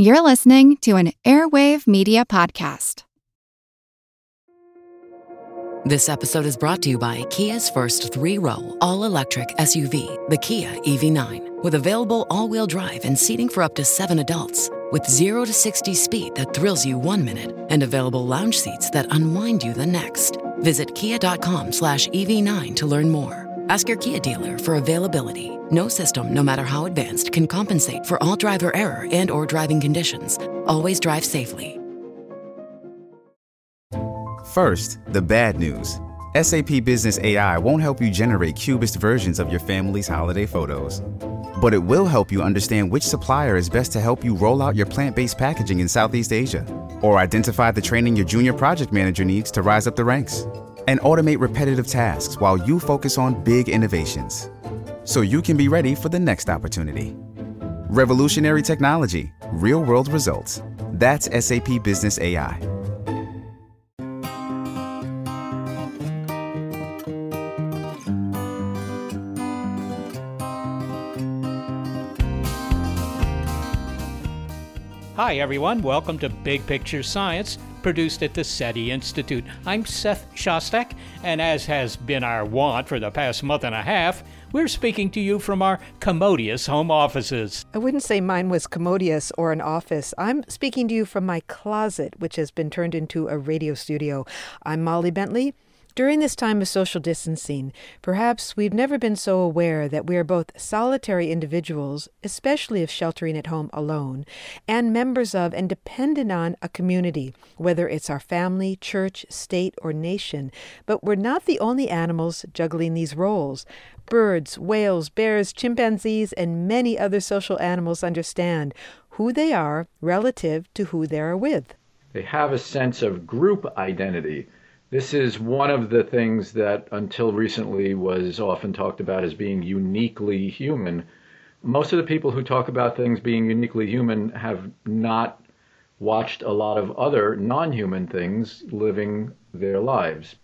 You're listening to an Airwave Media Podcast. This episode is brought to you by Kia's first three row, all electric SUV, the Kia EV9, with available all wheel drive and seating for up to seven adults. With 0 to 60 speed that thrills you one minute and available lounge seats that unwind you the next. Visit kia.com slash EV9 to learn more. Ask your Kia dealer for availability. No system, no matter how advanced, can compensate for all driver error and or driving conditions. Always drive safely. First, the bad news. SAP Business AI won't help you generate cubist versions of your family's holiday photos. But it will help you understand which supplier is best to help you roll out your plant-based packaging in Southeast Asia or identify the training your junior project manager needs to rise up the ranks and automate repetitive tasks while you focus on big innovations so you can be ready for the next opportunity. Revolutionary technology, real world results. That's SAP Business AI. Hi, everyone. Welcome to Big Picture Science produced at the SETI Institute. I'm Seth Shostak, and as has been our wont for the past month and a half, we're speaking to you from our commodious home offices. I wouldn't say mine was commodious or an office. I'm speaking to you from my closet, which has been turned into a radio studio. I'm Molly Bentley. During this time of social distancing, perhaps we've never been so aware that we are both solitary individuals, especially if sheltering at home alone, and members of and dependent on a community, whether it's our family, church, state, or nation. But we're not the only animals juggling these roles. Birds, whales, bears, chimpanzees, and many other social animals understand who they are relative to who they are with. They have a sense of group identity this is one of the things that until recently was often talked about as being uniquely human. Most of the people who talk about things being uniquely human have not watched a lot of other non human things living their lives.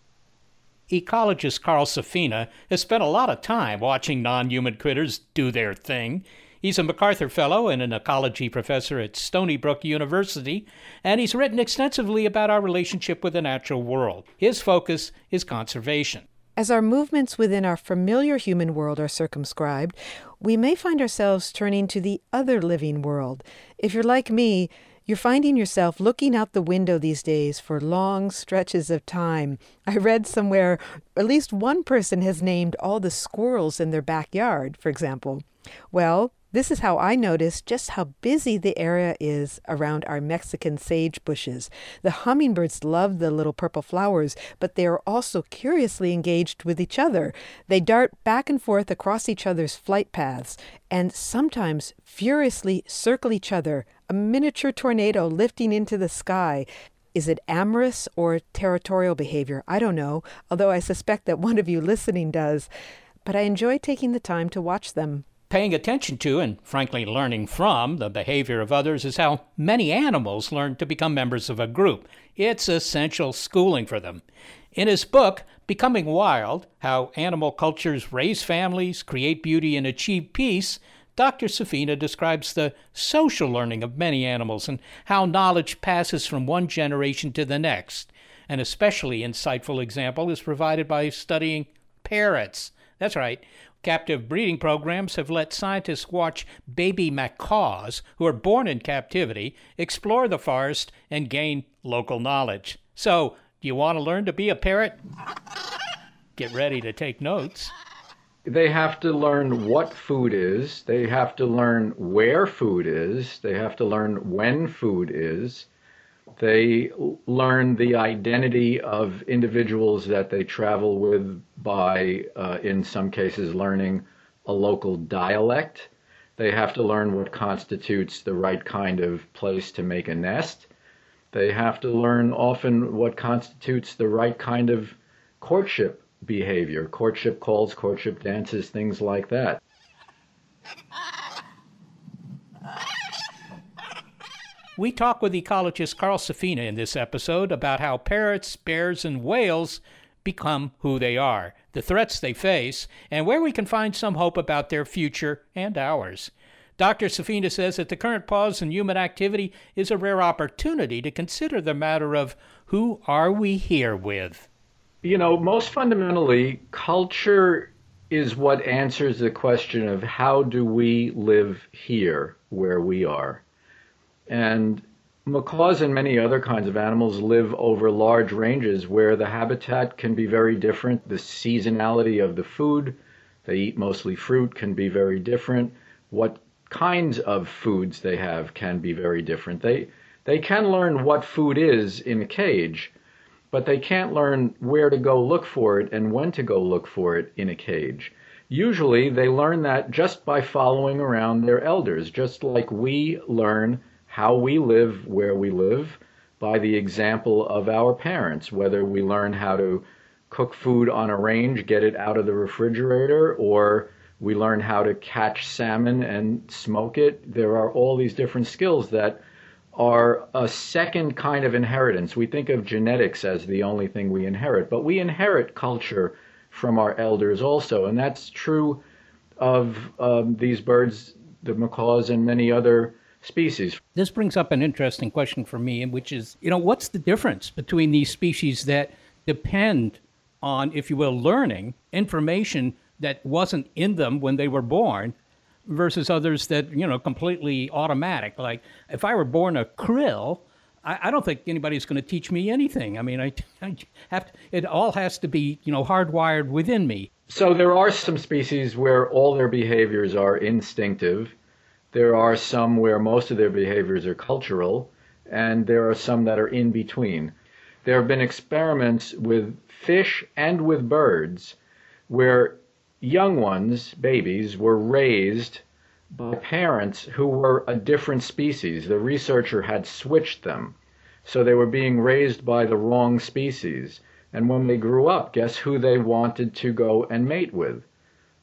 Ecologist Carl Safina has spent a lot of time watching non human critters do their thing He's a MacArthur Fellow and an ecology professor at Stony Brook University, and he's written extensively about our relationship with the natural world. His focus is conservation. As our movements within our familiar human world are circumscribed, we may find ourselves turning to the other living world. If you're like me, you're finding yourself looking out the window these days for long stretches of time. I read somewhere at least one person has named all the squirrels in their backyard, for example. Well, this is how I noticed just how busy the area is around our Mexican sage bushes. The hummingbirds love the little purple flowers, but they are also curiously engaged with each other. They dart back and forth across each other's flight paths and sometimes furiously circle each other, a miniature tornado lifting into the sky. Is it amorous or territorial behavior? I don't know, although I suspect that one of you listening does. But I enjoy taking the time to watch them. Paying attention to and frankly learning from the behavior of others is how many animals learn to become members of a group. It's essential schooling for them. In his book, Becoming Wild How Animal Cultures Raise Families, Create Beauty, and Achieve Peace, Dr. Safina describes the social learning of many animals and how knowledge passes from one generation to the next. An especially insightful example is provided by studying parrots. That's right, Captive breeding programs have let scientists watch baby macaws who are born in captivity explore the forest and gain local knowledge. So, do you want to learn to be a parrot? Get ready to take notes. They have to learn what food is, they have to learn where food is, they have to learn when food is. They learn the identity of individuals that they travel with by, uh, in some cases, learning a local dialect. They have to learn what constitutes the right kind of place to make a nest. They have to learn often what constitutes the right kind of courtship behavior, courtship calls, courtship dances, things like that. We talk with ecologist Carl Safina in this episode about how parrots, bears, and whales become who they are, the threats they face, and where we can find some hope about their future and ours. Dr. Safina says that the current pause in human activity is a rare opportunity to consider the matter of who are we here with? You know, most fundamentally, culture is what answers the question of how do we live here where we are. And macaws and many other kinds of animals live over large ranges where the habitat can be very different. The seasonality of the food, they eat mostly fruit, can be very different. What kinds of foods they have can be very different. They, they can learn what food is in a cage, but they can't learn where to go look for it and when to go look for it in a cage. Usually they learn that just by following around their elders, just like we learn how we live where we live by the example of our parents, whether we learn how to cook food on a range, get it out of the refrigerator, or we learn how to catch salmon and smoke it. There are all these different skills that are a second kind of inheritance. We think of genetics as the only thing we inherit, but we inherit culture from our elders also, and that's true of um, these birds, the macaws, and many other species. This brings up an interesting question for me, which is, you know, what's the difference between these species that depend on, if you will, learning information that wasn't in them when they were born versus others that, you know, completely automatic. Like if I were born a krill, I, I don't think anybody's going to teach me anything. I mean, I, I have to, it all has to be, you know, hardwired within me. So there are some species where all their behaviors are instinctive there are some where most of their behaviors are cultural, and there are some that are in between. There have been experiments with fish and with birds where young ones, babies, were raised by parents who were a different species. The researcher had switched them. So they were being raised by the wrong species. And when they grew up, guess who they wanted to go and mate with?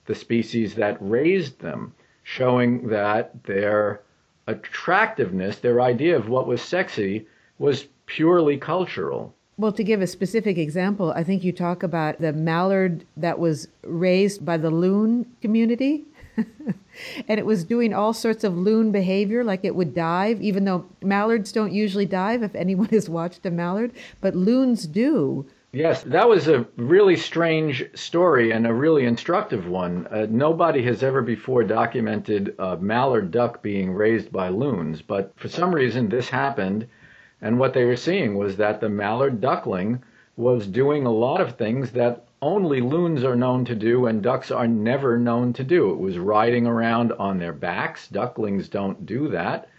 The species that raised them showing that their attractiveness, their idea of what was sexy, was purely cultural. Well, to give a specific example, I think you talk about the mallard that was raised by the loon community. and it was doing all sorts of loon behavior, like it would dive, even though mallards don't usually dive, if anyone has watched a mallard, but loons do. Yes, that was a really strange story and a really instructive one. Uh, nobody has ever before documented a mallard duck being raised by loons, but for some reason this happened, and what they were seeing was that the mallard duckling was doing a lot of things that only loons are known to do and ducks are never known to do. It was riding around on their backs. Ducklings don't do that.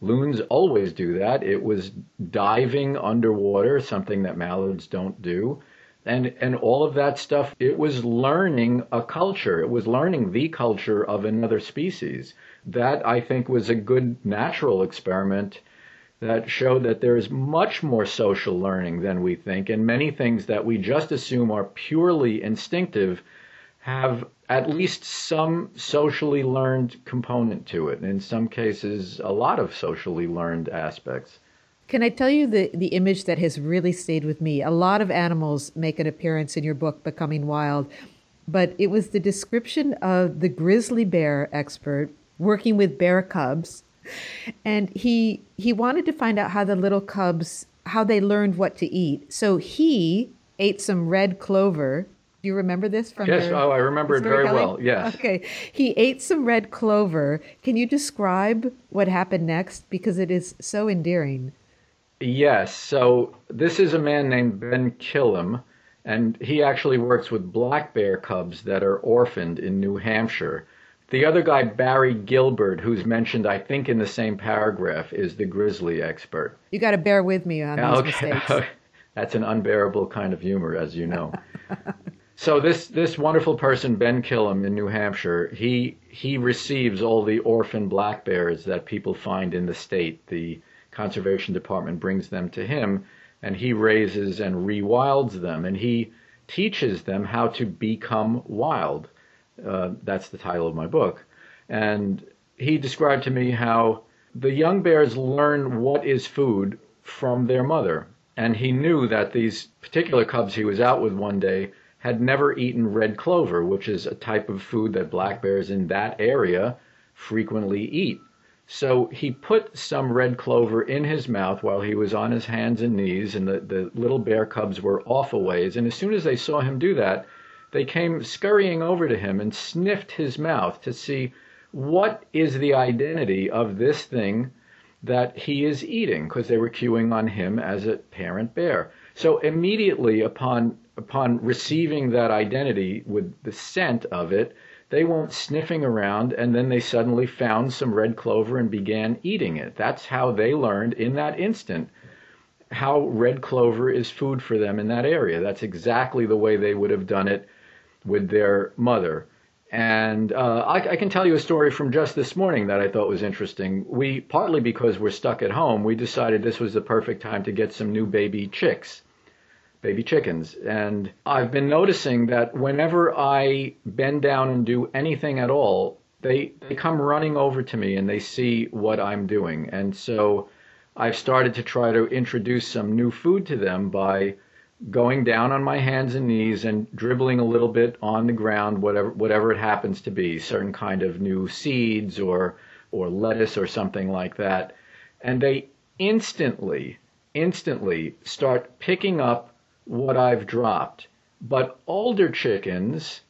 Loons always do that. It was diving underwater, something that mallards don't do. And, and all of that stuff, it was learning a culture. It was learning the culture of another species. That, I think, was a good natural experiment that showed that there is much more social learning than we think, and many things that we just assume are purely instinctive have at least some socially learned component to it. In some cases, a lot of socially learned aspects. Can I tell you the, the image that has really stayed with me? A lot of animals make an appearance in your book, Becoming Wild, but it was the description of the grizzly bear expert working with bear cubs. And he he wanted to find out how the little cubs how they learned what to eat. So he ate some red clover do you remember this from Yes, oh, I remember it very well. Yes. Okay. He ate some red clover. Can you describe what happened next because it is so endearing? Yes. So this is a man named Ben Kilham and he actually works with black bear cubs that are orphaned in New Hampshire. The other guy, Barry Gilbert, who's mentioned, I think, in the same paragraph, is the grizzly expert. You got to bear with me on these okay. mistakes. That's an unbearable kind of humor, as you know. So this this wonderful person, Ben Kilham in New Hampshire, he he receives all the orphan black bears that people find in the state. The conservation department brings them to him, and he raises and rewilds them, and he teaches them how to become wild. Uh, that's the title of my book, and he described to me how the young bears learn what is food from their mother, and he knew that these particular cubs he was out with one day had never eaten red clover, which is a type of food that black bears in that area frequently eat. So he put some red clover in his mouth while he was on his hands and knees, and the, the little bear cubs were off a ways. And as soon as they saw him do that, they came scurrying over to him and sniffed his mouth to see what is the identity of this thing that he is eating, because they were cueing on him as a parent bear. So immediately upon upon receiving that identity with the scent of it, they went sniffing around and then they suddenly found some red clover and began eating it. That's how they learned in that instant how red clover is food for them in that area. That's exactly the way they would have done it with their mother. And uh, I, I, can tell you a story from just this morning that I thought was interesting. We, partly because we're stuck at home, we decided this was the perfect time to get some new baby chicks baby chickens. And I've been noticing that whenever I bend down and do anything at all, they, they come running over to me and they see what I'm doing. And so I've started to try to introduce some new food to them by going down on my hands and knees and dribbling a little bit on the ground, whatever whatever it happens to be, certain kind of new seeds or or lettuce or something like that. And they instantly, instantly start picking up what I've dropped. But older chickens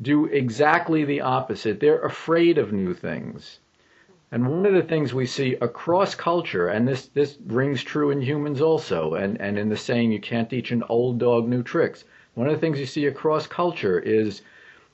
do exactly the opposite. They're afraid of new things. And one of the things we see across culture, and this, this rings true in humans also, and, and in the saying, you can't teach an old dog new tricks. One of the things you see across culture is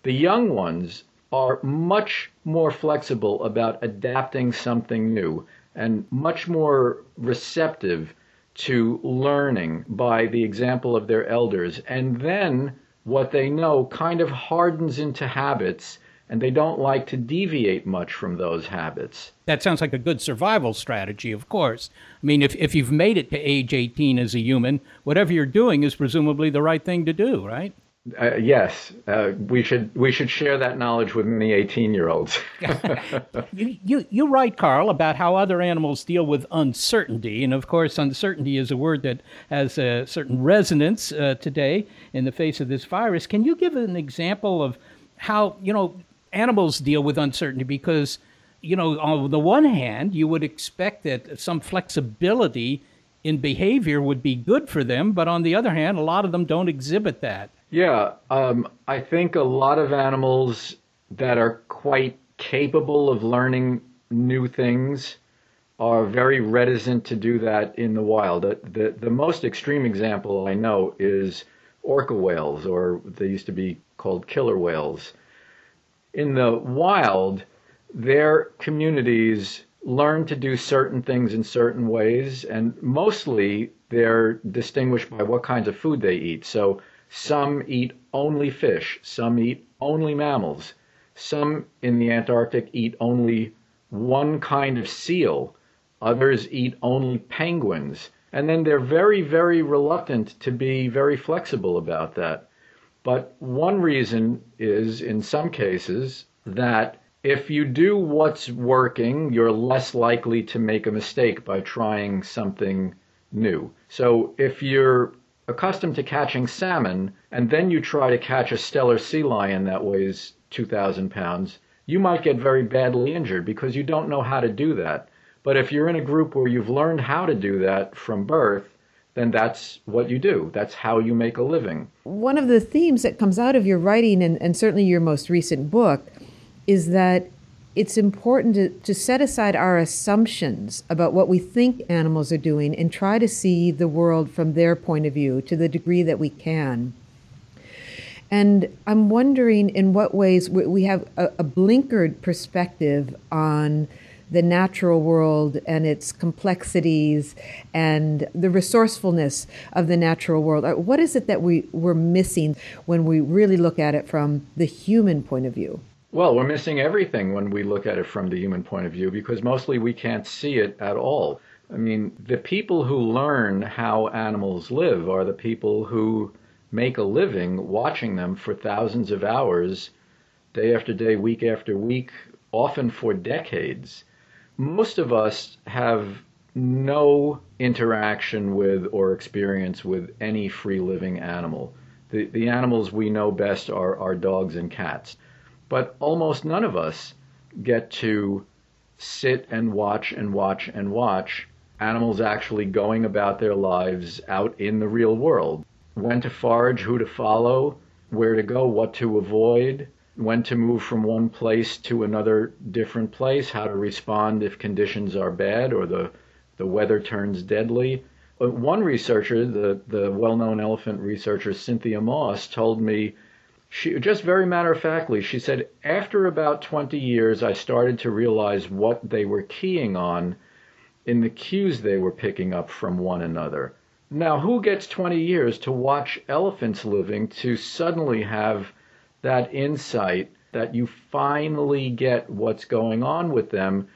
the young ones are much more flexible about adapting something new and much more receptive to learning by the example of their elders. And then what they know kind of hardens into habits and they don't like to deviate much from those habits. That sounds like a good survival strategy, of course. I mean, if, if you've made it to age 18 as a human, whatever you're doing is presumably the right thing to do, right? Uh, yes, uh, we should we should share that knowledge with many eighteen year olds. you, you you write, Carl, about how other animals deal with uncertainty, and of course, uncertainty is a word that has a certain resonance uh, today in the face of this virus. Can you give an example of how you know animals deal with uncertainty? Because you know, on the one hand, you would expect that some flexibility in behavior would be good for them, but on the other hand, a lot of them don't exhibit that. Yeah, um, I think a lot of animals that are quite capable of learning new things are very reticent to do that in the wild. The, the, the most extreme example I know is orca whales, or they used to be called killer whales. In the wild, their communities learn to do certain things in certain ways, and mostly they're distinguished by what kinds of food they eat. So some eat only fish, some eat only mammals, some in the Antarctic eat only one kind of seal, others eat only penguins. And then they're very, very reluctant to be very flexible about that. But one reason is, in some cases, that if you do what's working, you're less likely to make a mistake by trying something new. So if you're accustomed to catching salmon, and then you try to catch a Steller sea lion that weighs 2,000 pounds, you might get very badly injured because you don't know how to do that. But if you're in a group where you've learned how to do that from birth, then that's what you do. That's how you make a living. One of the themes that comes out of your writing, and, and certainly your most recent book, is that it's important to, to set aside our assumptions about what we think animals are doing and try to see the world from their point of view to the degree that we can. And I'm wondering in what ways we have a, a blinkered perspective on the natural world and its complexities and the resourcefulness of the natural world. Uh, what is it that we, we're missing when we really look at it from the human point of view? Well, we're missing everything when we look at it from the human point of view because mostly we can't see it at all. I mean, the people who learn how animals live are the people who make a living watching them for thousands of hours, day after day, week after week, often for decades. Most of us have no interaction with or experience with any free living animal. The, the animals we know best are, are dogs and cats. But almost none of us get to sit and watch and watch and watch animals actually going about their lives out in the real world. When to forage, who to follow, where to go, what to avoid, when to move from one place to another different place, how to respond if conditions are bad or the, the weather turns deadly. Uh, one researcher, the, the well known elephant researcher Cynthia Moss, told me she just very matter of factly, she said, after about 20 years, I started to realize what they were keying on in the cues they were picking up from one another. Now, who gets 20 years to watch elephants living to suddenly have that insight that you finally get what's going on with them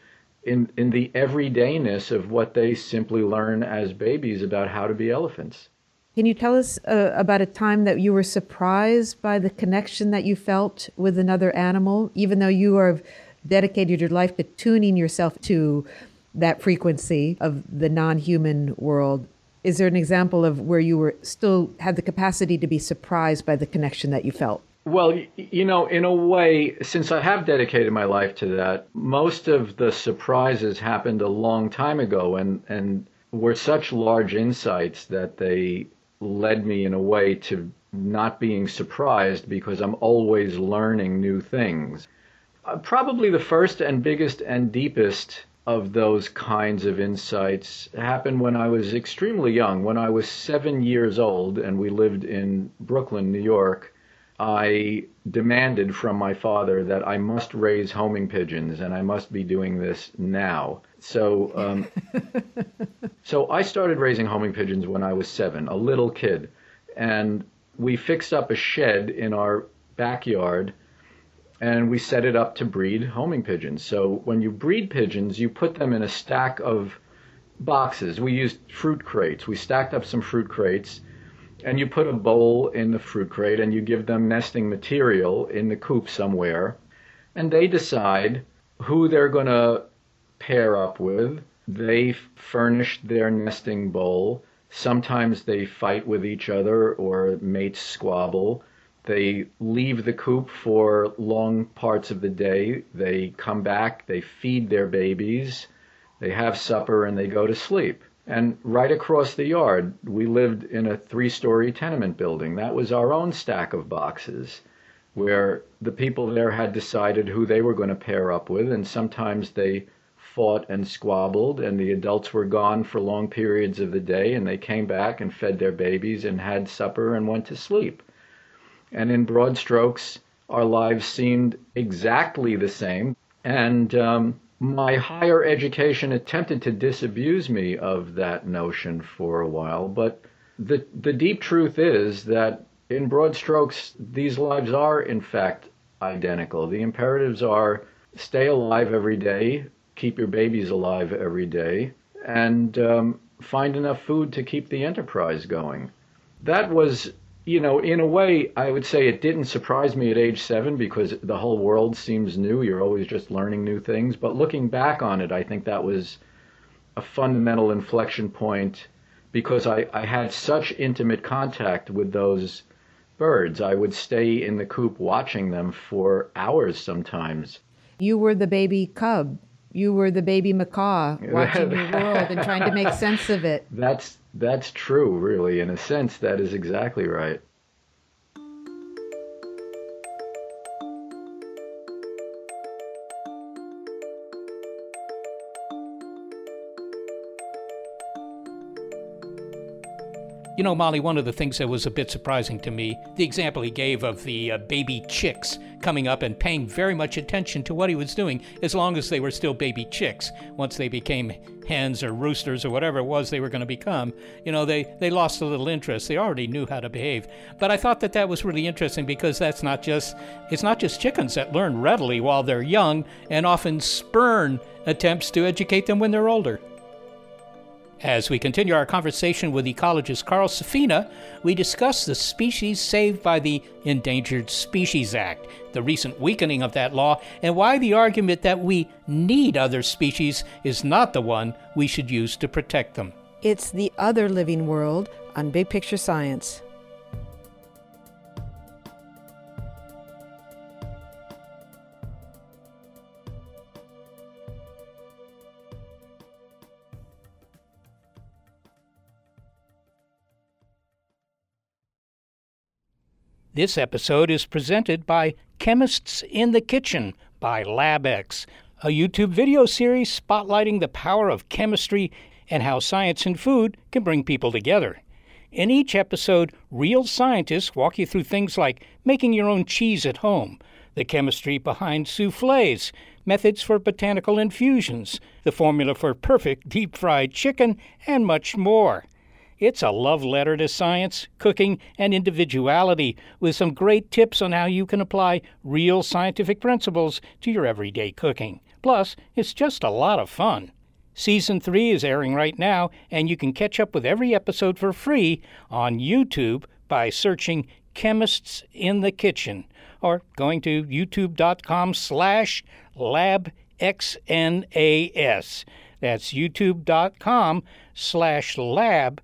in, in the everydayness of what they simply learn as babies about how to be elephants? Can you tell us uh, about a time that you were surprised by the connection that you felt with another animal, even though you have dedicated your life to tuning yourself to that frequency of the non human world? Is there an example of where you were still had the capacity to be surprised by the connection that you felt? Well, you know, in a way, since I have dedicated my life to that, most of the surprises happened a long time ago and, and were such large insights that they led me in a way to not being surprised because I'm always learning new things. Uh, probably the first and biggest and deepest of those kinds of insights happened when I was extremely young. When I was seven years old and we lived in Brooklyn, New York, I demanded from my father that I must raise homing pigeons and I must be doing this now. So, um, so I started raising homing pigeons when I was seven, a little kid, and we fixed up a shed in our backyard, and we set it up to breed homing pigeons. So when you breed pigeons, you put them in a stack of boxes. We used fruit crates. We stacked up some fruit crates, and you put a bowl in the fruit crate, and you give them nesting material in the coop somewhere, and they decide who they're going to pair up with. They furnish their nesting bowl. Sometimes they fight with each other or mates squabble. They leave the coop for long parts of the day. They come back, they feed their babies, they have supper, and they go to sleep. And right across the yard, we lived in a three story tenement building. That was our own stack of boxes where the people there had decided who they were going to pair up with, and sometimes they fought and squabbled, and the adults were gone for long periods of the day, and they came back and fed their babies and had supper and went to sleep. And in broad strokes, our lives seemed exactly the same. And um, my higher education attempted to disabuse me of that notion for a while, but the the deep truth is that in broad strokes, these lives are in fact identical. The imperatives are stay alive every day, keep your babies alive every day, and um, find enough food to keep the enterprise going. That was, you know, in a way, I would say it didn't surprise me at age seven because the whole world seems new. You're always just learning new things. But looking back on it, I think that was a fundamental inflection point because I, I had such intimate contact with those birds. I would stay in the coop watching them for hours sometimes. You were the baby cub you were the baby macaw watching the world and trying to make sense of it. That's that's true, really. In a sense, that is exactly right. You know, Molly, one of the things that was a bit surprising to me, the example he gave of the uh, baby chicks coming up and paying very much attention to what he was doing as long as they were still baby chicks. Once they became hens or roosters or whatever it was they were going to become, you know, they, they lost a little interest. They already knew how to behave. But I thought that that was really interesting because that's not just, it's not just chickens that learn readily while they're young and often spurn attempts to educate them when they're older. As we continue our conversation with ecologist Carl Safina, we discuss the species saved by the Endangered Species Act, the recent weakening of that law, and why the argument that we need other species is not the one we should use to protect them. It's the other living world on Big Picture Science. This episode is presented by Chemists in the Kitchen by LabX, a YouTube video series spotlighting the power of chemistry and how science and food can bring people together. In each episode, real scientists walk you through things like making your own cheese at home, the chemistry behind souffles, methods for botanical infusions, the formula for perfect deep fried chicken, and much more. It's a love letter to science, cooking, and individuality with some great tips on how you can apply real scientific principles to your everyday cooking. Plus, it's just a lot of fun. Season 3 is airing right now, and you can catch up with every episode for free on YouTube by searching Chemists in the Kitchen or going to youtube.com slash labxnas. That's youtube.com slash labxnas.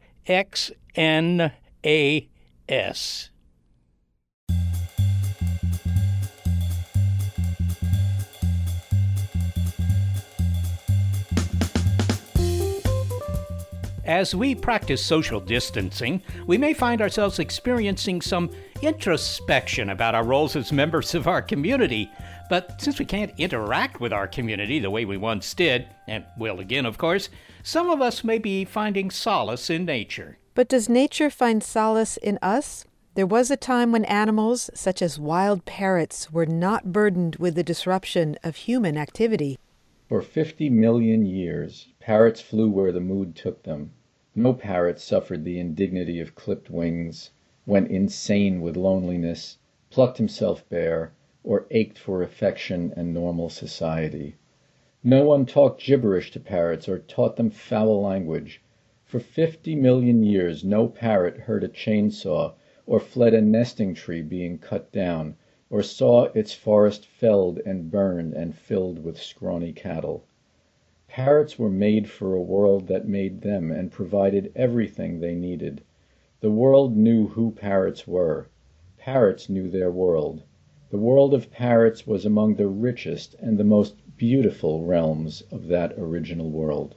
As we practice social distancing, we may find ourselves experiencing some introspection about our roles as members of our community. But since we can't interact with our community the way we once did, and will again, of course, some of us may be finding solace in nature. But does nature find solace in us? There was a time when animals, such as wild parrots, were not burdened with the disruption of human activity. For 50 million years, parrots flew where the mood took them. No parrot suffered the indignity of clipped wings, went insane with loneliness, plucked himself bare, or ached for affection and normal society. No one talked gibberish to parrots or taught them foul language. For fifty million years no parrot heard a chain saw, or fled a nesting tree being cut down, or saw its forest felled and burned and filled with scrawny cattle. Parrots were made for a world that made them and provided everything they needed. The world knew who parrots were. Parrots knew their world. The world of parrots was among the richest and the most beautiful realms of that original world.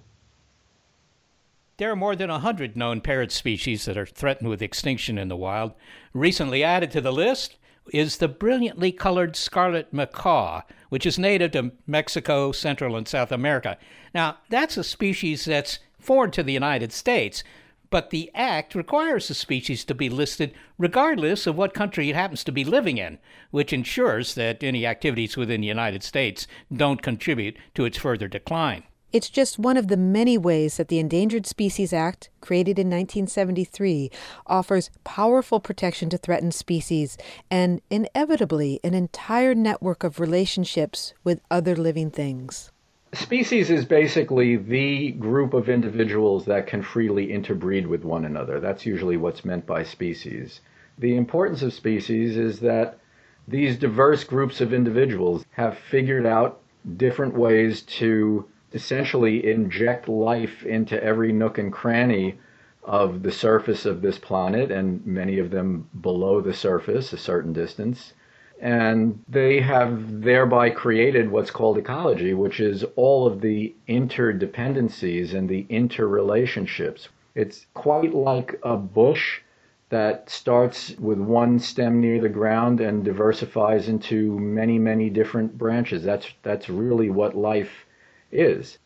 There are more than a hundred known parrot species that are threatened with extinction in the wild. Recently added to the list is the brilliantly colored scarlet macaw, which is native to Mexico, Central, and South America. Now, that's a species that's foreign to the United States, but the Act requires the species to be listed regardless of what country it happens to be living in, which ensures that any activities within the United States don't contribute to its further decline. It's just one of the many ways that the Endangered Species Act, created in 1973, offers powerful protection to threatened species and inevitably an entire network of relationships with other living things. Species is basically the group of individuals that can freely interbreed with one another. That's usually what's meant by species. The importance of species is that these diverse groups of individuals have figured out different ways to essentially inject life into every nook and cranny of the surface of this planet, and many of them below the surface a certain distance. And they have thereby created what's called ecology, which is all of the interdependencies and the interrelationships. It's quite like a bush that starts with one stem near the ground and diversifies into many, many different branches. That's, that's really what life is.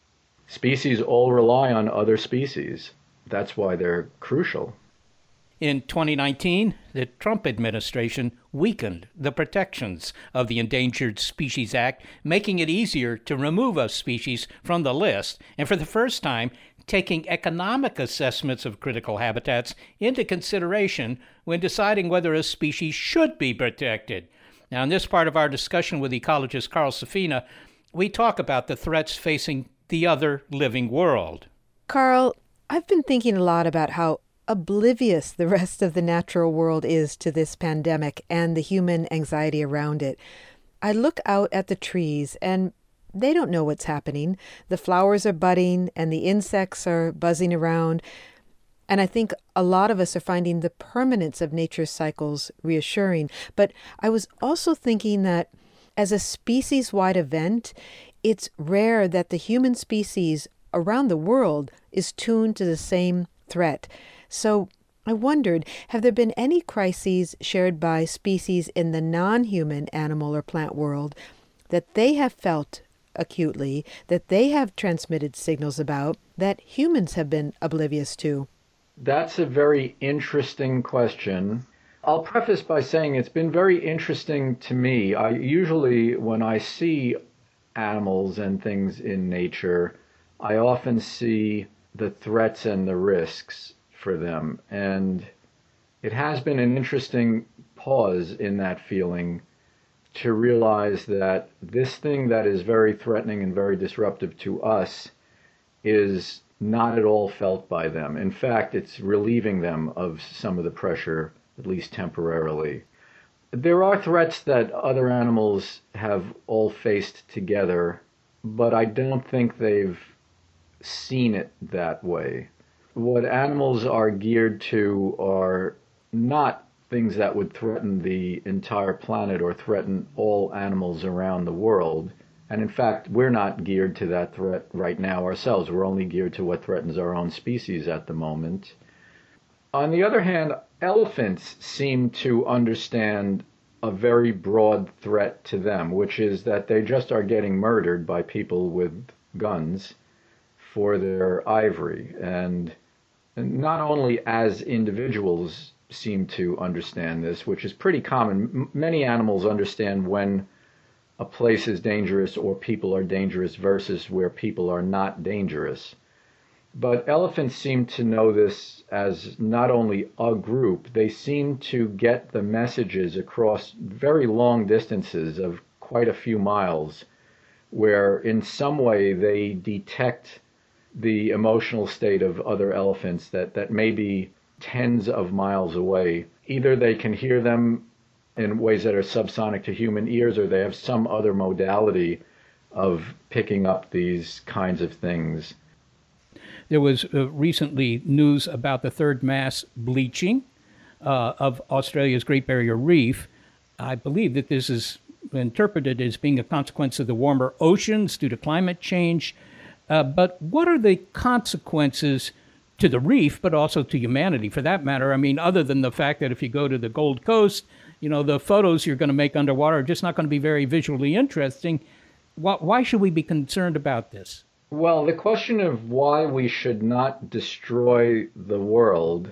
Species all rely on other species. That's why they're crucial. In 2019, the Trump administration weakened the protections of the Endangered Species Act, making it easier to remove a species from the list, and for the first time, taking economic assessments of critical habitats into consideration when deciding whether a species should be protected. Now, in this part of our discussion with ecologist Carl Safina, we talk about the threats facing the other living world. Carl, I've been thinking a lot about how oblivious the rest of the natural world is to this pandemic and the human anxiety around it. I look out at the trees and they don't know what's happening. The flowers are budding and the insects are buzzing around. And I think a lot of us are finding the permanence of nature's cycles reassuring. But I was also thinking that as a species wide event, it's rare that the human species around the world is tuned to the same threat. So I wondered have there been any crises shared by species in the non human animal or plant world that they have felt acutely, that they have transmitted signals about, that humans have been oblivious to? That's a very interesting question. I'll preface by saying it's been very interesting to me. I usually, when I see animals and things in nature, I often see the threats and the risks for them. And it has been an interesting pause in that feeling to realize that this thing that is very threatening and very disruptive to us is not at all felt by them. In fact, it's relieving them of some of the pressure, at least temporarily. There are threats that other animals have all faced together, but I don't think they've seen it that way. What animals are geared to are not things that would threaten the entire planet or threaten all animals around the world. And in fact, we're not geared to that threat right now ourselves. We're only geared to what threatens our own species at the moment. On the other hand, elephants seem to understand a very broad threat to them, which is that they just are getting murdered by people with guns for their ivory. And not only as individuals seem to understand this, which is pretty common. M- many animals understand when a place is dangerous or people are dangerous versus where people are not dangerous. But elephants seem to know this as not only a group, they seem to get the messages across very long distances of quite a few miles, where in some way they detect the emotional state of other elephants that, that may be tens of miles away. Either they can hear them in ways that are subsonic to human ears, or they have some other modality of picking up these kinds of things. There was uh, recently news about the third mass bleaching uh, of Australia's Great Barrier Reef. I believe that this is interpreted as being a consequence of the warmer oceans due to climate change. Uh, but what are the consequences to the reef, but also to humanity for that matter. I mean, other than the fact that if you go to the Gold Coast, you know, the photos you're going to make underwater are just not going to be very visually interesting. Why, why should we be concerned about this? Well, the question of why we should not destroy the world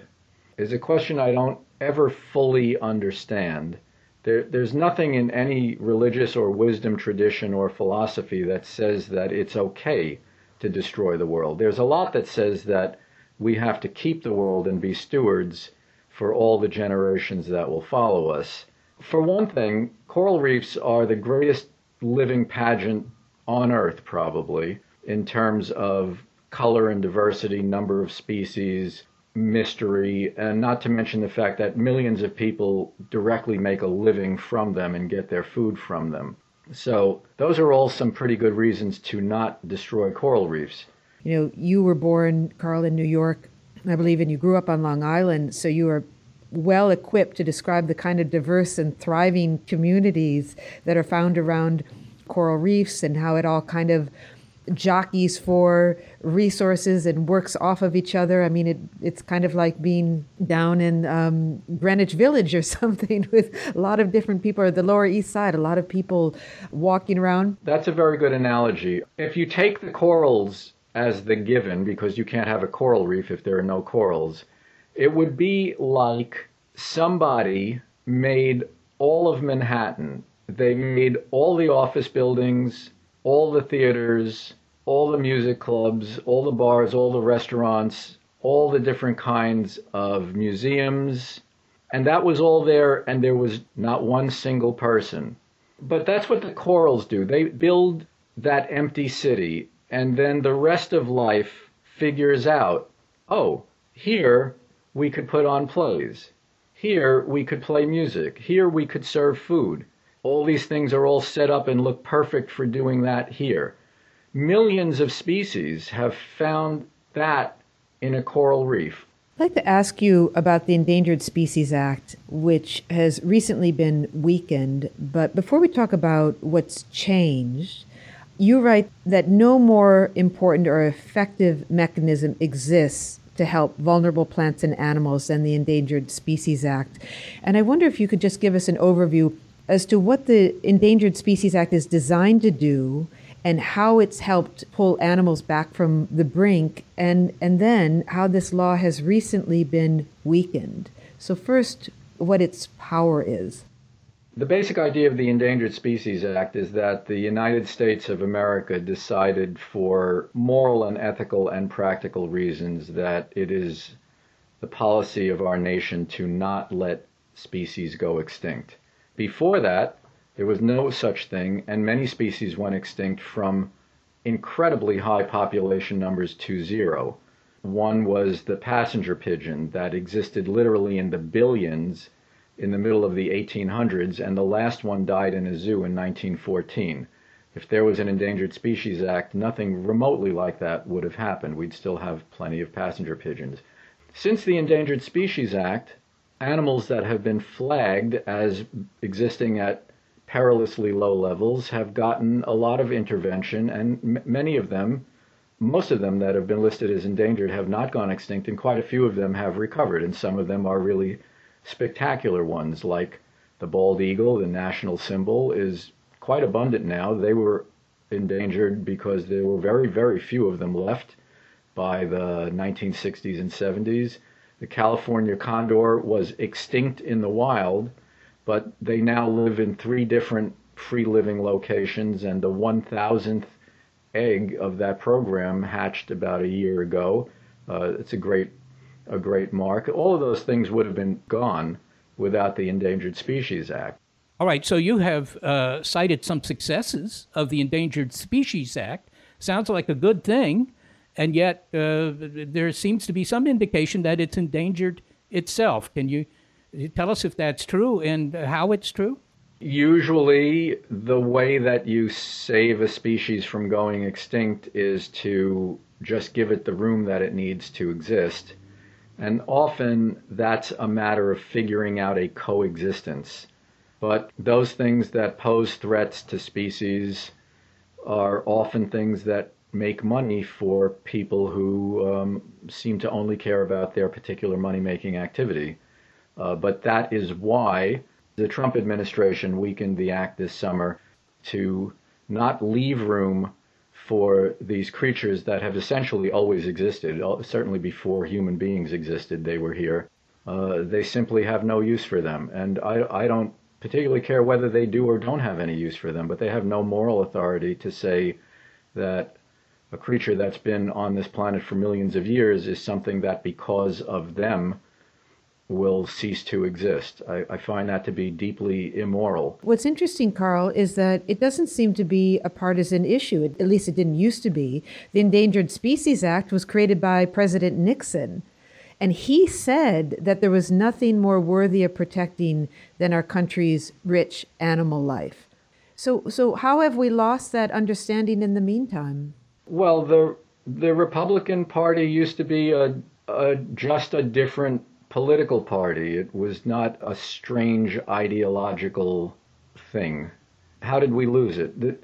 is a question I don't ever fully understand. There, there's nothing in any religious or wisdom tradition or philosophy that says that it's okay to destroy the world. There's a lot that says that we have to keep the world and be stewards for all the generations that will follow us. For one thing, coral reefs are the greatest living pageant on Earth, probably, in terms of color and diversity, number of species, mystery, and not to mention the fact that millions of people directly make a living from them and get their food from them. So, those are all some pretty good reasons to not destroy coral reefs. You know, you were born, Carl, in New York, I believe, and you grew up on Long Island, so you are well equipped to describe the kind of diverse and thriving communities that are found around coral reefs and how it all kind of jockeys for resources and works off of each other. I mean, it, it's kind of like being down in um, Greenwich Village or something with a lot of different people, or the Lower East Side, a lot of people walking around. That's a very good analogy. If you take the corals as the given because you can't have a coral reef if there are no corals. It would be like somebody made all of Manhattan. They made all the office buildings, all the theaters, all the music clubs, all the bars, all the restaurants, all the different kinds of museums. And that was all there, and there was not one single person. But that's what the corals do. They build that empty city and then the rest of life figures out oh, here we could put on plays. Here we could play music. Here we could serve food. All these things are all set up and look perfect for doing that here. Millions of species have found that in a coral reef. I'd like to ask you about the Endangered Species Act, which has recently been weakened. But before we talk about what's changed, you write that no more important or effective mechanism exists to help vulnerable plants and animals than the Endangered Species Act. And I wonder if you could just give us an overview as to what the Endangered Species Act is designed to do and how it's helped pull animals back from the brink and and then how this law has recently been weakened. So first what its power is. The basic idea of the Endangered Species Act is that the United States of America decided for moral and ethical and practical reasons that it is the policy of our nation to not let species go extinct. Before that, there was no such thing, and many species went extinct from incredibly high population numbers to zero. One was the passenger pigeon that existed literally in the billions in the middle of the 1800s, and the last one died in a zoo in 1914. If there was an Endangered Species Act, nothing remotely like that would have happened. We'd still have plenty of passenger pigeons. Since the Endangered Species Act, animals that have been flagged as existing at perilously low levels have gotten a lot of intervention, and m- many of them, most of them that have been listed as endangered, have not gone extinct, and quite a few of them have recovered, and some of them are really spectacular ones like the bald eagle, the national symbol, is quite abundant now. They were endangered because there were very, very few of them left by the 1960s and 70s. The California condor was extinct in the wild, but they now live in three different free living locations, and the 1000th egg of that program hatched about a year ago. Uh, it's a great a great mark. All of those things would have been gone without the Endangered Species Act. All right, so you have uh, cited some successes of the Endangered Species Act. Sounds like a good thing, and yet uh, there seems to be some indication that it's endangered itself. Can you tell us if that's true and how it's true? Usually, the way that you save a species from going extinct is to just give it the room that it needs to exist. And often that's a matter of figuring out a coexistence. But those things that pose threats to species are often things that make money for people who um, seem to only care about their particular money making activity. Uh, but that is why the Trump administration weakened the act this summer to not leave room for these creatures that have essentially always existed, certainly before human beings existed, they were here. Uh, they simply have no use for them. And I, I don't particularly care whether they do or don't have any use for them, but they have no moral authority to say that a creature that's been on this planet for millions of years is something that because of them will cease to exist. I, I, find that to be deeply immoral. What's interesting, Carl, is that it doesn't seem to be a partisan issue. At least it didn't used to be. The Endangered Species Act was created by President Nixon. And he said that there was nothing more worthy of protecting than our country's rich animal life. So, so how have we lost that understanding in the meantime? Well, the the Republican Party used to be a, a just a different political party. It was not a strange ideological thing. How did we lose it? It,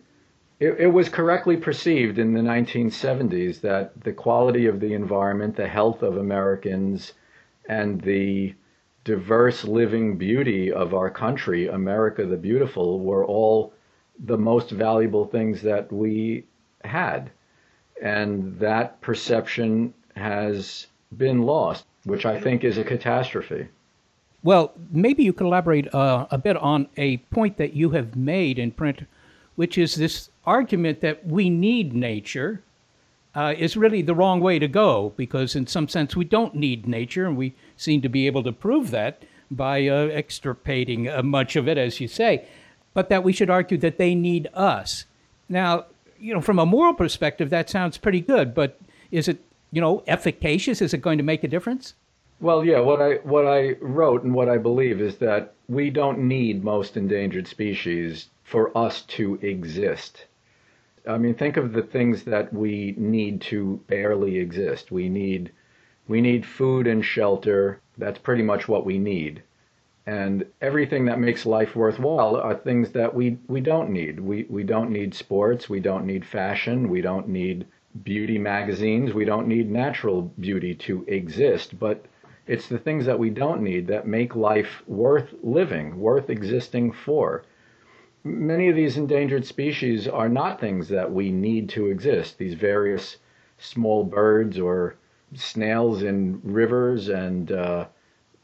it was correctly perceived in the 1970s that the quality of the environment, the health of Americans, and the diverse living beauty of our country, America the Beautiful, were all the most valuable things that we had. And that perception has been lost which I think is a catastrophe. Well, maybe you could elaborate uh, a bit on a point that you have made in print, which is this argument that we need nature uh, is really the wrong way to go because, in some sense, we don't need nature, and we seem to be able to prove that by uh, extirpating uh, much of it, as you say, but that we should argue that they need us. Now, you know, from a moral perspective, that sounds pretty good, but is it you know, efficacious? Is it going to make a difference? Well, yeah. What I what I wrote and what I believe is that we don't need most endangered species for us to exist. I mean, think of the things that we need to barely exist. We need we need food and shelter. That's pretty much what we need. And everything that makes life worthwhile are things that we, we don't need. We, we don't need sports. We don't need fashion. We don't need beauty magazines. We don't need natural beauty to exist, but it's the things that we don't need that make life worth living, worth existing for. Many of these endangered species are not things that we need to exist. These various small birds or snails in rivers and uh,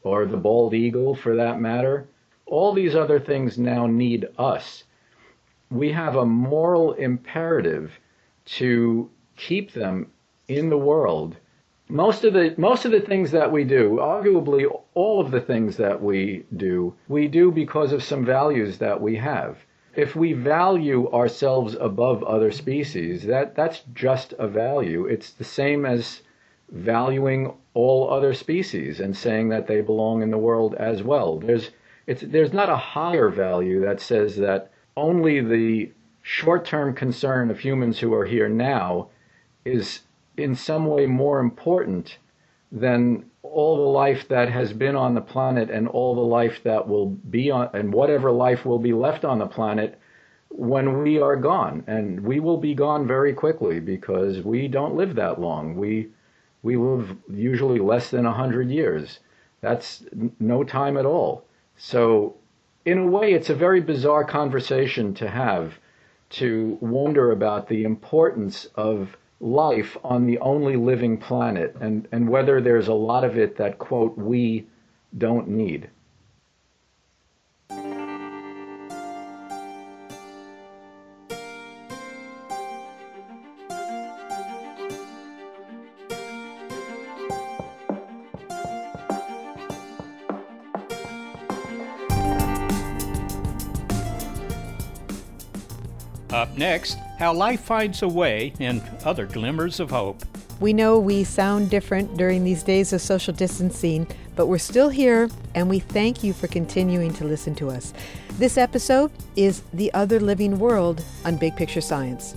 or the bald eagle for that matter. All these other things now need us. We have a moral imperative to keep them in the world. Most of the most of the things that we do, arguably all of the things that we do, we do because of some values that we have. If we value ourselves above other species, that that's just a value. It's the same as valuing all other species and saying that they belong in the world as well. There's it's there's not a higher value that says that only the short-term concern of humans who are here now is in some way more important than all the life that has been on the planet and all the life that will be on and whatever life will be left on the planet when we are gone and we will be gone very quickly because we don't live that long we we live usually less than 100 years that's no time at all so in a way it's a very bizarre conversation to have to wonder about the importance of life on the only living planet and, and whether there's a lot of it that, quote, we don't need. Next, how life finds a way and other glimmers of hope. We know we sound different during these days of social distancing, but we're still here and we thank you for continuing to listen to us. This episode is The Other Living World on Big Picture Science.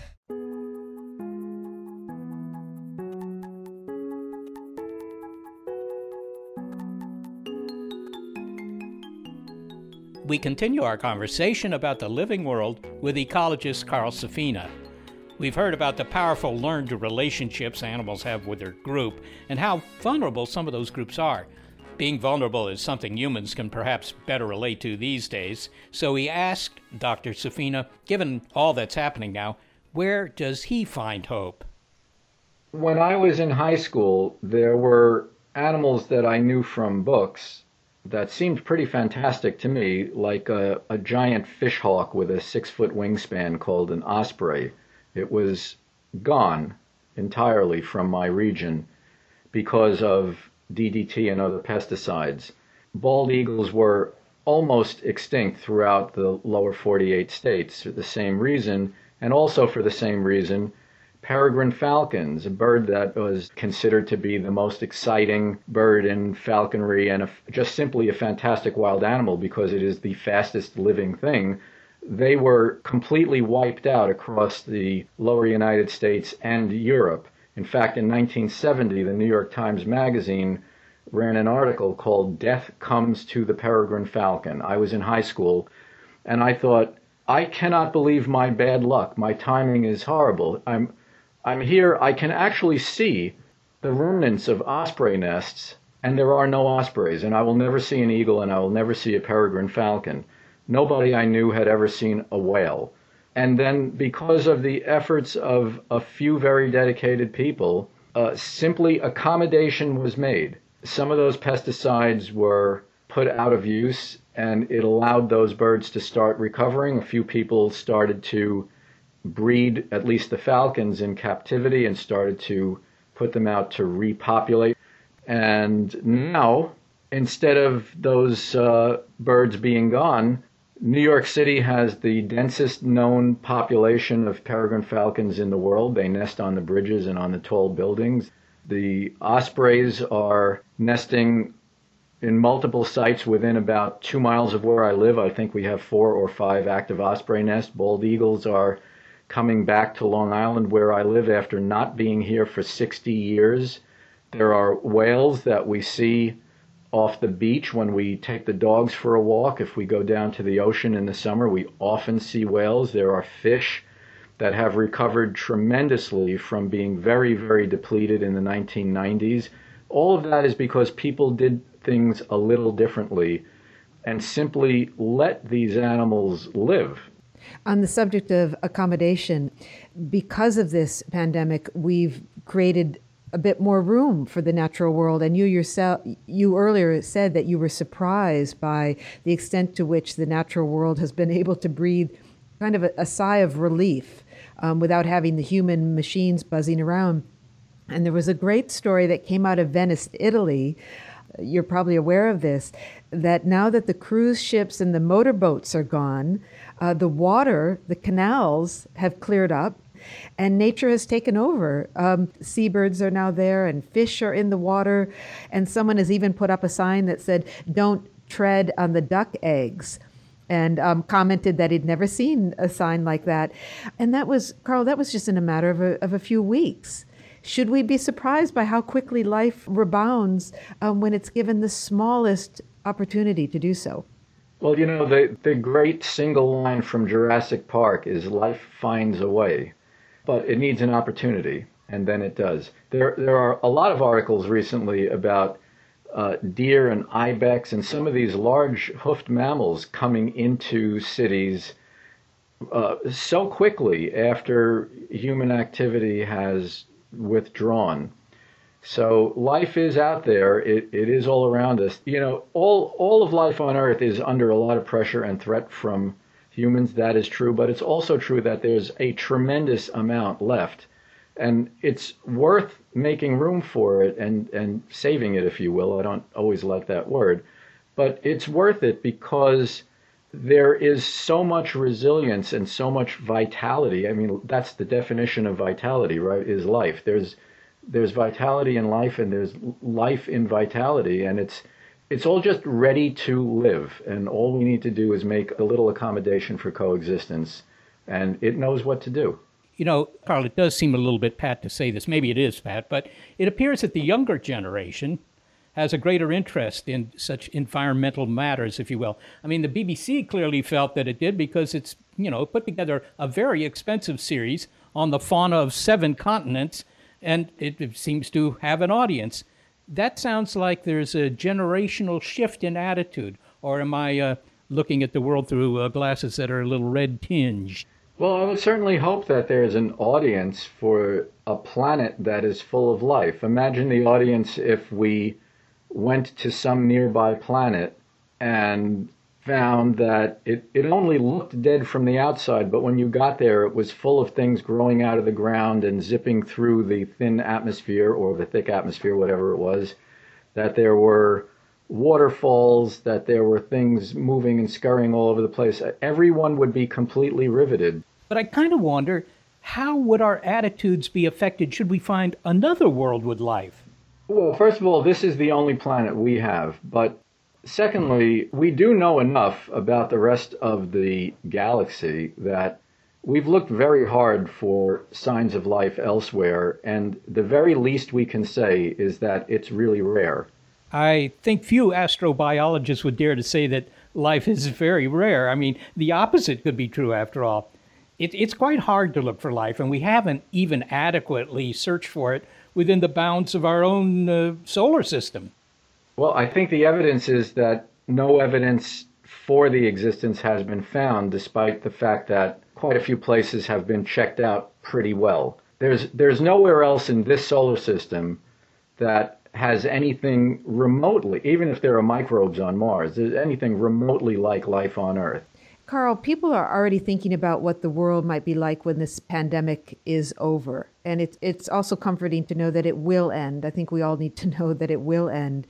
We continue our conversation about the living world with ecologist Carl Safina. We've heard about the powerful learned relationships animals have with their group and how vulnerable some of those groups are. Being vulnerable is something humans can perhaps better relate to these days, so he asked Dr. Safina, given all that's happening now, where does he find hope? When I was in high school, there were animals that I knew from books that seemed pretty fantastic to me, like a, a giant fish hawk with a six foot wingspan called an osprey. It was gone entirely from my region because of DDT and other pesticides. Bald eagles were almost extinct throughout the lower 48 states for the same reason, and also for the same reason peregrine falcons, a bird that was considered to be the most exciting bird in falconry and a, just simply a fantastic wild animal because it is the fastest living thing. They were completely wiped out across the lower United States and Europe. In fact, in 1970, the New York Times Magazine ran an article called Death Comes to the Peregrine Falcon. I was in high school and I thought, I cannot believe my bad luck. My timing is horrible. I'm I'm here, I can actually see the remnants of osprey nests, and there are no ospreys, and I will never see an eagle, and I will never see a peregrine falcon. Nobody I knew had ever seen a whale. And then, because of the efforts of a few very dedicated people, uh, simply accommodation was made. Some of those pesticides were put out of use and it allowed those birds to start recovering. A few people started to breed at least the falcons in captivity and started to put them out to repopulate. And now, instead of those uh, birds being gone, New York City has the densest known population of peregrine falcons in the world. They nest on the bridges and on the tall buildings. The ospreys are nesting in multiple sites within about two miles of where I live. I think we have four or five active osprey nests. Bald eagles are coming back to Long Island where I live after not being here for 60 years. There are whales that we see off the beach when we take the dogs for a walk. If we go down to the ocean in the summer, we often see whales. There are fish that have recovered tremendously from being very, very depleted in the 1990s. All of that is because people did things a little differently and simply let these animals live. On the subject of accommodation, because of this pandemic, we've created a bit more room for the natural world. And you yourself, you earlier said that you were surprised by the extent to which the natural world has been able to breathe kind of a, a sigh of relief um, without having the human machines buzzing around. And there was a great story that came out of Venice, Italy. You're probably aware of this that now that the cruise ships and the motorboats are gone, uh, the water, the canals have cleared up, and nature has taken over. Um, seabirds are now there, and fish are in the water. And someone has even put up a sign that said, Don't tread on the duck eggs. And um, commented that he'd never seen a sign like that. And that was, Carl, that was just in a matter of a, of a few weeks. Should we be surprised by how quickly life rebounds um, when it's given the smallest opportunity to do so? Well, you know, the, the great single line from Jurassic Park is life finds a way but it needs an opportunity, and then it does. There, there are a lot of articles recently about uh, deer and ibex and some of these large hoofed mammals coming into cities uh, so quickly after human activity has withdrawn. So life is out there. It, it is all around us. You know, all all of life on Earth is under a lot of pressure and threat from humans, that is true, but it's also true that there's a tremendous amount left. And it's worth making room for it and, and saving it, if you will. I don't always like that word, but it's worth it because there is so much resilience and so much vitality. I mean, that's the definition of vitality, right? Is life. There's there's vitality in life and there's life in vitality and it's it's all just ready to live, and all we need to do is make a little accommodation for coexistence, and it knows what to do. You know, Carl, it does seem a little bit pat to say this. Maybe it is pat, but it appears that the younger generation has a greater interest in such environmental matters, if you will. I mean, the BBC clearly felt that it did because it's, you know, put together a very expensive series on the fauna of seven continents, and it, seems to have an audience that sounds like there's a generational shift in attitude. Or am I uh, looking at the world through uh, glasses that are a little red tinged? Well, I would certainly hope that there's an audience for a planet that is full of life. Imagine the audience if we went to some nearby planet and found that it, it only looked dead from the outside, but when you got there, it was full of things growing out of the ground and zipping through the thin atmosphere or the thick atmosphere, whatever it was. That there were waterfalls, that there were things moving and scurrying all over the place. Everyone would be completely riveted. But I kind of wonder how would our attitudes be affected should we find another world with life? Well, first of all, this is the only planet we have, but Secondly, we do know enough about the rest of the galaxy that we've looked very hard for signs of life elsewhere, and the very least we can say is that it's really rare. I think few astrobiologists would dare to say that life is very rare. I mean, the opposite could be true after all. It, it's quite hard to look for life, and we haven't even adequately searched for it within the bounds of our own uh, solar system. Well, I think the evidence is that no evidence for the existence has been found, despite the fact that quite a few places have been checked out pretty well. There's, there's nowhere else in this solar system that has anything remotely, even if there are microbes on Mars, anything remotely like life on Earth. Carl, people are already thinking about what the world might be like when this pandemic is over. And it's, it's also comforting to know that it will end. I think we all need to know that it will end.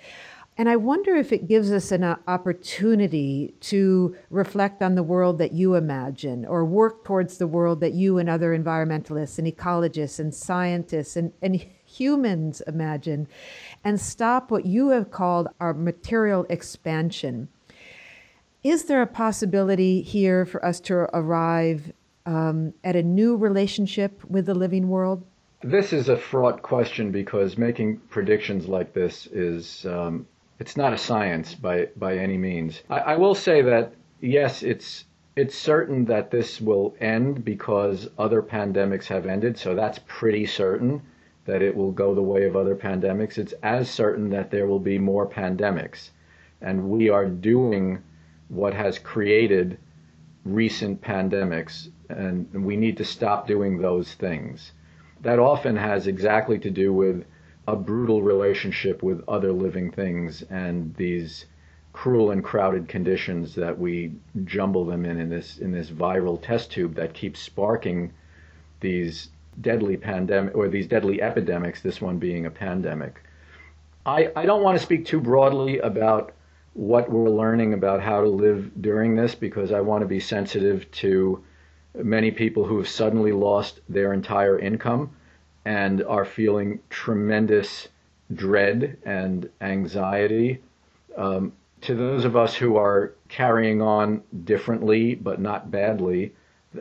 And I wonder if it gives us an opportunity to reflect on the world that you imagine or work towards the world that you and other environmentalists and ecologists and scientists and, and humans imagine and stop what you have called our material expansion. Is there a possibility here for us to arrive um, at a new relationship with the living world? This is a fraught question because making predictions like this is um, it's not a science by by any means. I, I will say that yes, it's it's certain that this will end because other pandemics have ended, so that's pretty certain that it will go the way of other pandemics. It's as certain that there will be more pandemics. And we are doing what has created recent pandemics, and we need to stop doing those things. That often has exactly to do with a brutal relationship with other living things and these cruel and crowded conditions that we jumble them in in this in this viral test tube that keeps sparking these deadly pandemic or these deadly epidemics, this one being a pandemic. I, I don't want to speak too broadly about what we're learning about how to live during this because I want to be sensitive to many people who have suddenly lost their entire income and are feeling tremendous dread and anxiety. Um, to those of us who are carrying on differently but not badly,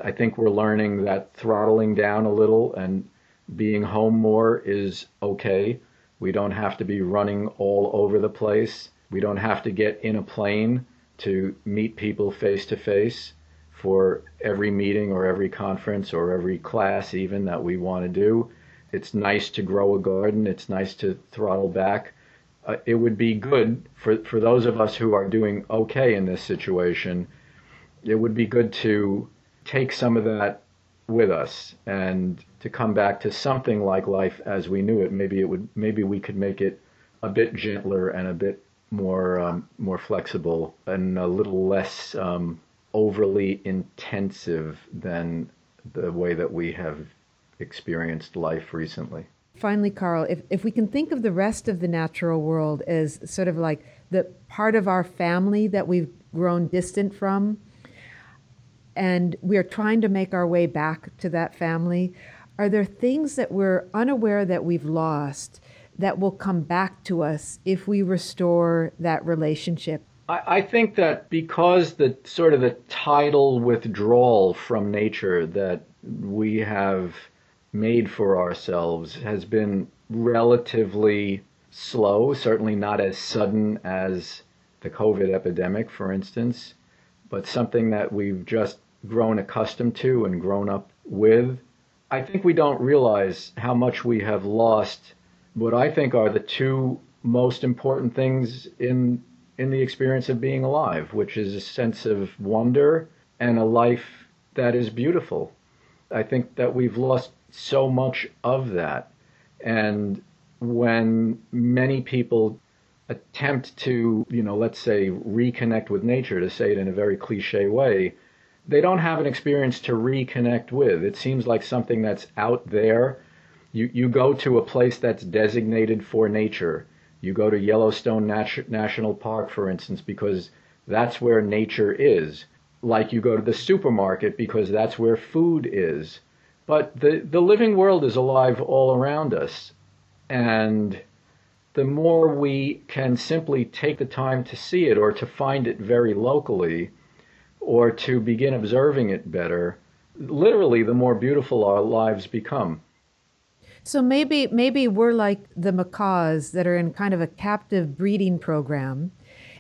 I think we're learning that throttling down a little and being home more is okay. We don't have to be running all over the place. We don't have to get in a plane to meet people face to face for every meeting or every conference or every class, even that we want to do. It's nice to grow a garden. It's nice to throttle back. Uh, it would be good for, for those of us who are doing okay in this situation. It would be good to take some of that with us and to come back to something like life as we knew it. Maybe it would. Maybe we could make it a bit gentler and a bit more um, more flexible and a little less um, overly intensive than the way that we have experienced life recently. Finally, Carl, if, if we can think of the rest of the natural world as sort of like the part of our family that we've grown distant from, and we are trying to make our way back to that family, are there things that we're unaware that we've lost that will come back to us if we restore that relationship? I, I think that because the sort of the tidal withdrawal from nature that we have made for ourselves has been relatively slow, certainly not as sudden as the COVID epidemic, for instance but something that we've just grown accustomed to and grown up with. I think we don't realize how much we have lost what I think are the two most important things in in the experience of being alive, which is a sense of wonder and a life that is beautiful. I think that we've lost so much of that. And when many people attempt to, you know, let's say reconnect with nature, to say it in a very cliche way, they don't have an experience to reconnect with. It seems like something that's out there. You, you go to a place that's designated for nature. You go to Yellowstone Nat- National Park, for instance, because that's where nature is. Like you go to the supermarket because that's where food is. But the, the living world is alive all around us. And the more we can simply take the time to see it or to find it very locally or to begin observing it better, literally the more beautiful our lives become. So maybe maybe we're like the macaws that are in kind of a captive breeding program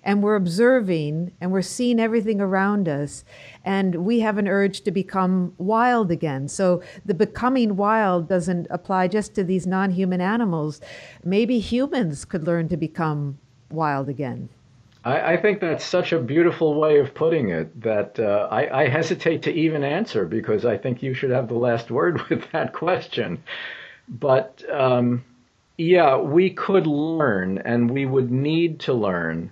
and we're observing and we're seeing everything around us and we have an urge to become wild again. So the becoming wild doesn't apply just to these non-human animals. Maybe humans could learn to become wild again. I, I think that's such a beautiful way of putting it that uh, I, I hesitate to even answer because I think you should have the last word with that question. But um, Yeah, we could learn, and we would need to learn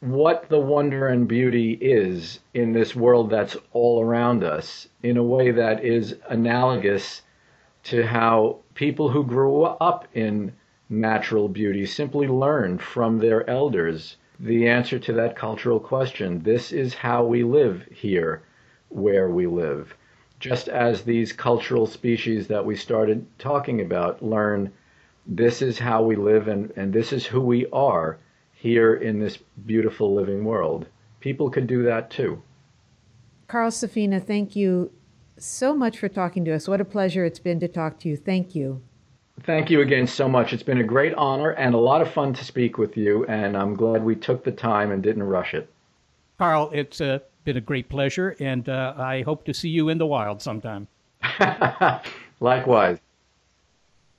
what the wonder and beauty is in this world that's all around us in a way that is analogous to how people who grew up in natural beauty simply learned from their elders the answer to that cultural question. This is how we live here where we live. Just as these cultural species that we started talking about learn this is how we live and, and this is who we are here in this beautiful living world. People could do that too. Carl Safina, thank you so much for talking to us. What a pleasure it's been to talk to you. Thank you. Thank you again so much. It's been a great honor and a lot of fun to speak with you, and I'm glad we took the time and didn't rush it. Carl, it's uh, been a great pleasure, and uh, I hope to see you in the wild sometime. Likewise.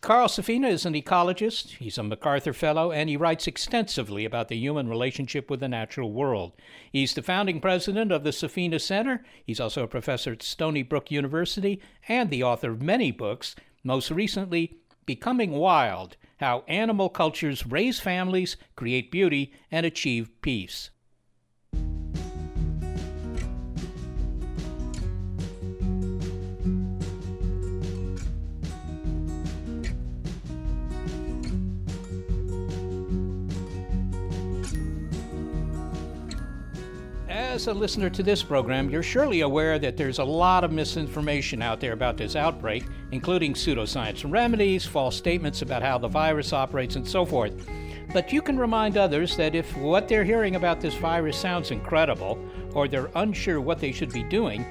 Carl Safina is an ecologist, he's a MacArthur Fellow, and he writes extensively about the human relationship with the natural world. He's the founding president of the Safina Center. He's also a professor at Stony Brook University and the author of many books, most recently, Becoming Wild How Animal Cultures Raise Families, Create Beauty, and Achieve Peace. As a listener to this program, you're surely aware that there's a lot of misinformation out there about this outbreak, including pseudoscience remedies, false statements about how the virus operates, and so forth. But you can remind others that if what they're hearing about this virus sounds incredible, or they're unsure what they should be doing,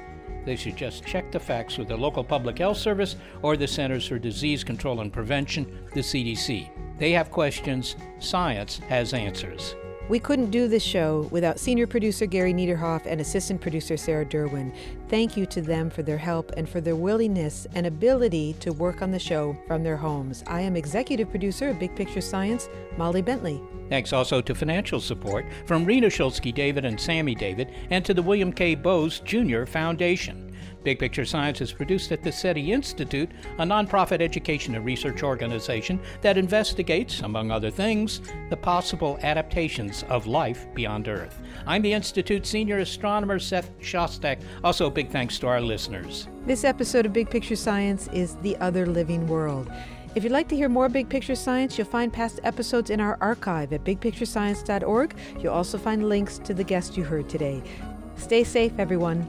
they should just check the facts with the local public health service or the Centers for Disease Control and Prevention, the CDC. They have questions, science has answers. We couldn't do this show without senior producer Gary Niederhoff and assistant producer Sarah Derwin. Thank you to them for their help and for their willingness and ability to work on the show from their homes. I am executive producer of Big Picture Science, Molly Bentley. Thanks also to financial support from Rena Shulsky David and Sammy David and to the William K. Bowes Jr. Foundation. Big Picture Science is produced at the SETI Institute, a nonprofit education and research organization that investigates, among other things, the possible adaptations of life beyond Earth. I'm the Institute's senior astronomer, Seth Shostak. Also, big thanks to our listeners. This episode of Big Picture Science is The Other Living World. If you'd like to hear more Big Picture Science, you'll find past episodes in our archive at bigpicturescience.org. You'll also find links to the guest you heard today. Stay safe, everyone.